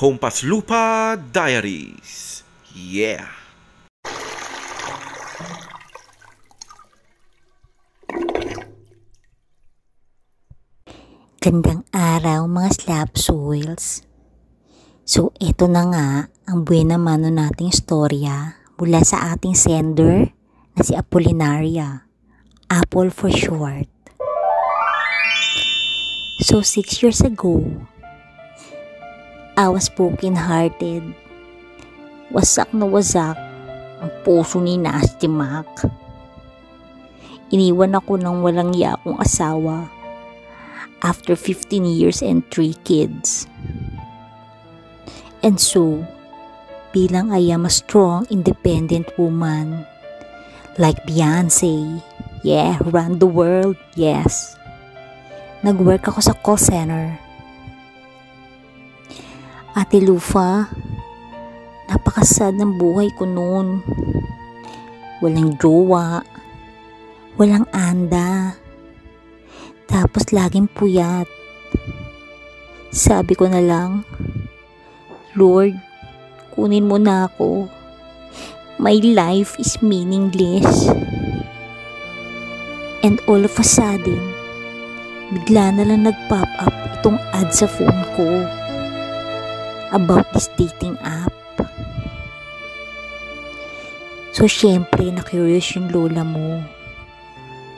Hompas Lupa Diaries. Yeah! Gandang araw mga slab soils. So ito na nga ang buena mano nating storya mula sa ating sender na si Apolinaria. Apple for short. So six years ago, I was broken hearted. Wasak na wasak ang puso ni Nasty Mac. Iniwan ako ng walang yakong asawa after 15 years and 3 kids. And so, bilang I am a strong, independent woman, like Beyonce, yeah, run the world, yes. Nag-work ako sa call center. Ate Lufa, napakasad ng buhay ko noon. Walang jowa, walang anda, tapos laging puyat. Sabi ko na lang, Lord, kunin mo na ako. My life is meaningless. And all of a sudden, bigla na lang nag-pop up itong ad sa phone ko about this dating app. So, syempre, na-curious yung lola mo.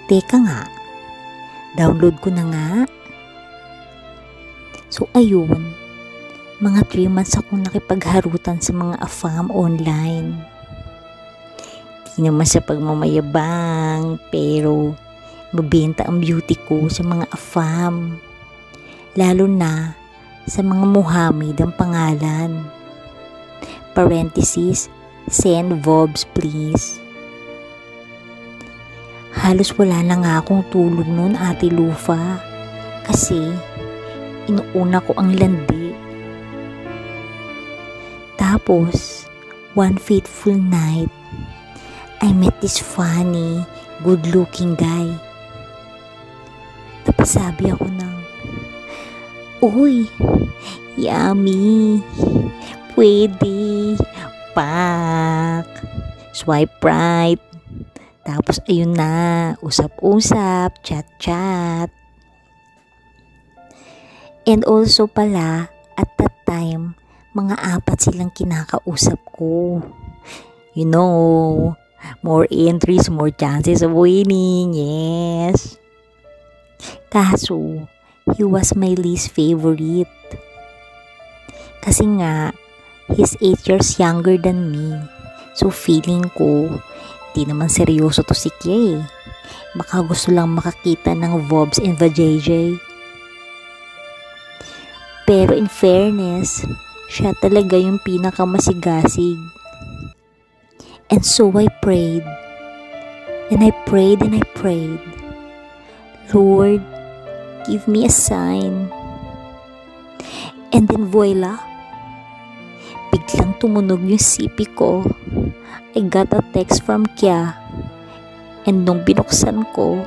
Teka nga, download ko na nga. So, ayun, mga 3 months akong nakipagharutan sa mga afam online. Di naman sa pagmamayabang, pero mabenta ang beauty ko sa mga afam. Lalo na sa mga Muhammad ang pangalan. Parenthesis, send vobs please. Halos wala na nga akong tulog noon ate Lufa kasi inuuna ko ang landi. Tapos, one fateful night, I met this funny, good-looking guy. Tapos sabi ako ng, Uy, yummy, pwede, pak, swipe right. Tapos ayun na, usap-usap, chat-chat. And also pala, at that time, mga apat silang kinakausap ko. You know, more entries, more chances of winning, yes. Kaso, he was my least favorite. Kasi nga, he's 8 years younger than me. So feeling ko, di naman seryoso to si Kay. Baka gusto lang makakita ng Vobs and Vajayjay. Pero in fairness, siya talaga yung pinakamasigasig. And so I prayed. And I prayed and I prayed. Lord, give me a sign. And then voila, biglang tumunog yung sipi ko. I got a text from Kya. And nung binuksan ko,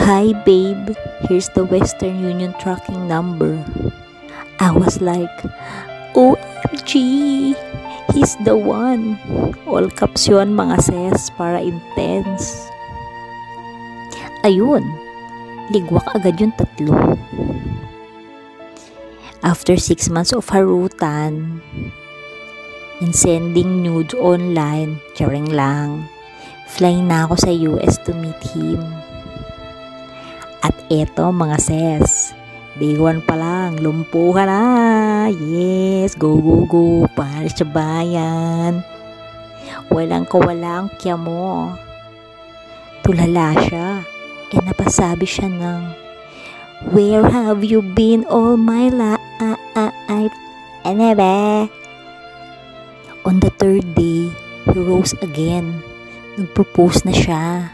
Hi babe, here's the Western Union tracking number. I was like, OMG, he's the one. All caps yun mga ses para intense. Ayun, ligwak agad yung tatlo. After six months of harutan, and sending nudes online, charing lang, flying na ako sa US to meet him. At eto mga ses, day one pa lang, lumpo ka na. Yes, go go go, para sa bayan. Walang kawala ang kya mo. Tulala siya. E napasabi siya ng, Where have you been all my life? Ba? On the third day, he rose again. Nagpropose na siya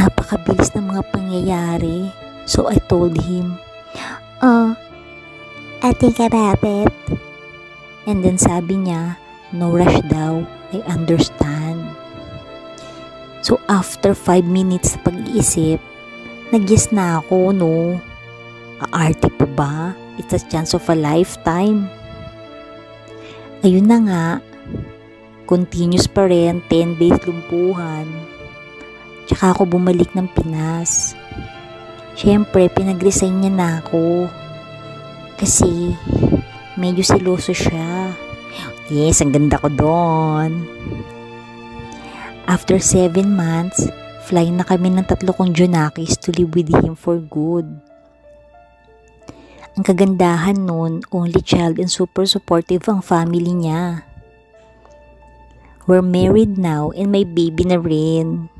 napakabilis ng mga pangyayari. So I told him, Oh, I think about it. And then sabi niya, no rush daw, I understand. So after 5 minutes na pag-iisip, nag-yes na ako, no? Aarte pa ba? It's a chance of a lifetime. Ayun na nga, continuous pa rin, 10 days lumpuhan. Tsaka ako bumalik ng Pinas. Siyempre, pinag-resign niya na ako. Kasi, medyo siloso siya. Yes, ang ganda ko doon. After 7 months, fly na kami ng tatlo kong Junakis to live with him for good. Ang kagandahan nun, only child and super supportive ang family niya. We're married now and may baby na rin.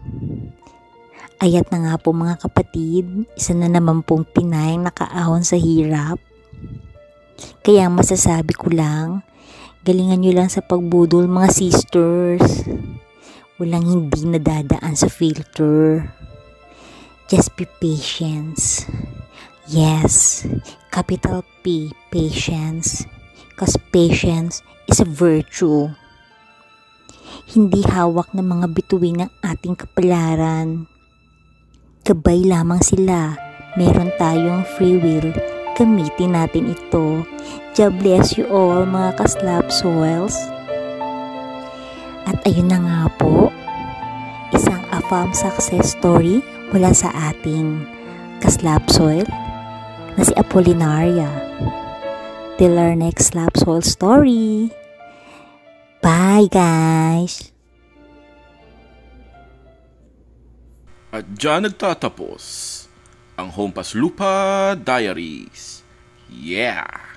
Ayat na nga po mga kapatid, isa na naman pong Pinay nakaahon sa hirap. Kaya masasabi ko lang, galingan nyo lang sa pagbudol mga sisters. Walang hindi nadadaan sa filter. Just be patient. Yes, capital P, patience. Because patience is a virtue. Hindi hawak ng mga bituin ng ating kapalaran. Gabay lamang sila. Meron tayong free will. Gamitin natin ito. God bless you all mga kaslap soils. At ayun na nga po, isang AFAM success story mula sa ating kaslap soil na si Apolinaria. Till our next slap soil story. Bye guys! At dyan nagtatapos ang Hompas Lupa Diaries. Yeah!